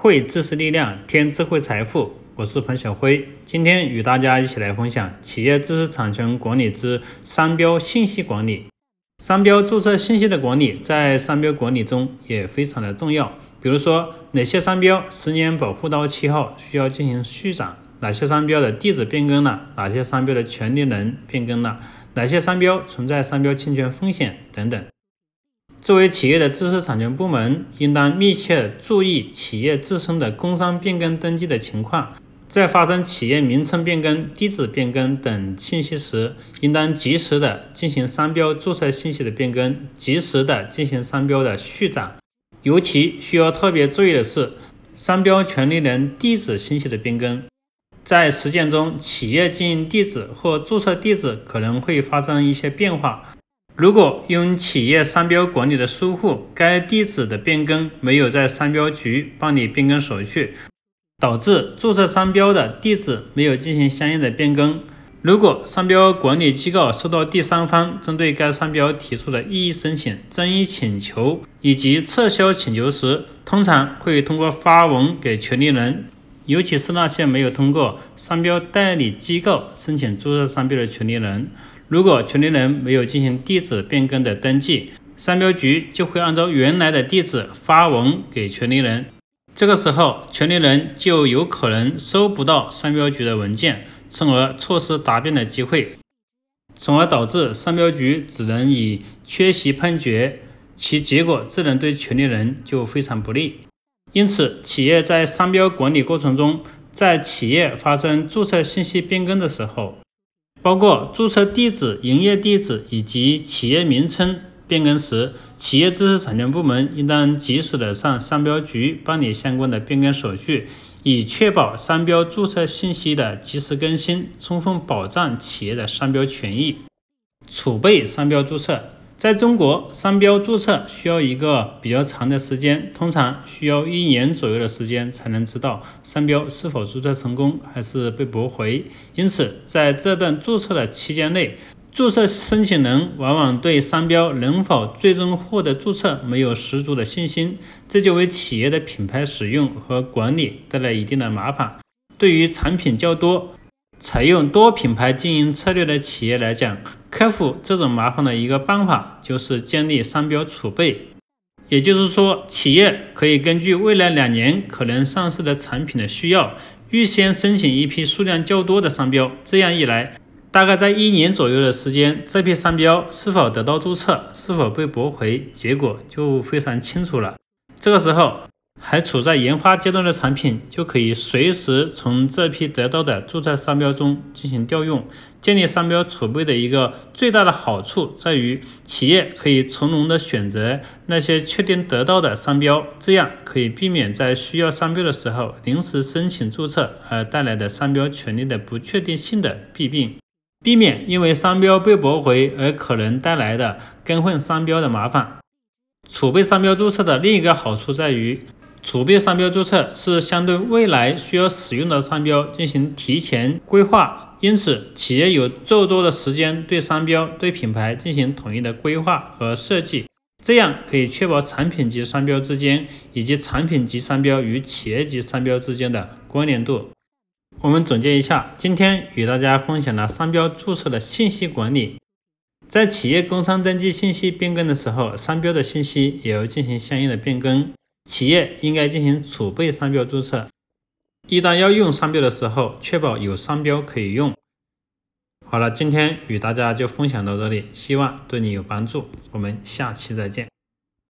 汇知识力量，添智慧财富。我是彭小辉，今天与大家一起来分享企业知识产权管理之商标信息管理。商标注册信息的管理在商标管理中也非常的重要。比如说，哪些商标十年保护到期后需要进行续展？哪些商标的地址变更了？哪些商标的权利人变更了？哪些商标存在商标侵权风险？等等。作为企业的知识产权部门，应当密切注意企业自身的工商变更登记的情况。在发生企业名称变更、地址变更等信息时，应当及时的进行商标注册信息的变更，及时的进行商标的续展。尤其需要特别注意的是，商标权利人地址信息的变更。在实践中，企业经营地址或注册地址可能会发生一些变化。如果因企业商标管理的疏忽，该地址的变更没有在商标局办理变更手续，导致注册商标的地址没有进行相应的变更。如果商标管理机构收到第三方针对该商标提出的异议申请、争议请求以及撤销请求时，通常会通过发文给权利人，尤其是那些没有通过商标代理机构申请注册商标的权利人。如果权利人没有进行地址变更的登记，商标局就会按照原来的地址发文给权利人。这个时候，权利人就有可能收不到商标局的文件，从而错失答辩的机会，从而导致商标局只能以缺席判决，其结果自然对权利人就非常不利。因此，企业在商标管理过程中，在企业发生注册信息变更的时候，包括注册地址、营业地址以及企业名称变更时，企业知识产权部门应当及时的向商标局办理相关的变更手续，以确保商标注册信息的及时更新，充分保障企业的商标权益。储备商标注册。在中国，商标注册需要一个比较长的时间，通常需要一年左右的时间才能知道商标是否注册成功还是被驳回。因此，在这段注册的期间内，注册申请人往往对商标能否最终获得注册没有十足的信心，这就为企业的品牌使用和管理带来一定的麻烦。对于产品较多，采用多品牌经营策略的企业来讲，克服这种麻烦的一个办法就是建立商标储备。也就是说，企业可以根据未来两年可能上市的产品的需要，预先申请一批数量较多的商标。这样一来，大概在一年左右的时间，这批商标是否得到注册，是否被驳回，结果就非常清楚了。这个时候，还处在研发阶段的产品，就可以随时从这批得到的注册商标中进行调用。建立商标储备的一个最大的好处在于，企业可以从容的选择那些确定得到的商标，这样可以避免在需要商标的时候临时申请注册而带来的商标权利的不确定性的弊病，避免因为商标被驳回而可能带来的更换商标的麻烦。储备商标注册的另一个好处在于。储备商标注册是相对未来需要使用的商标进行提前规划，因此企业有较多的时间对商标、对品牌进行统一的规划和设计，这样可以确保产品级商标之间以及产品级商标与企业级商标之间的关联度。我们总结一下，今天与大家分享了商标注册的信息管理，在企业工商登记信息变更的时候，商标的信息也要进行相应的变更。企业应该进行储备商标注册，一旦要用商标的时候，确保有商标可以用。好了，今天与大家就分享到这里，希望对你有帮助。我们下期再见。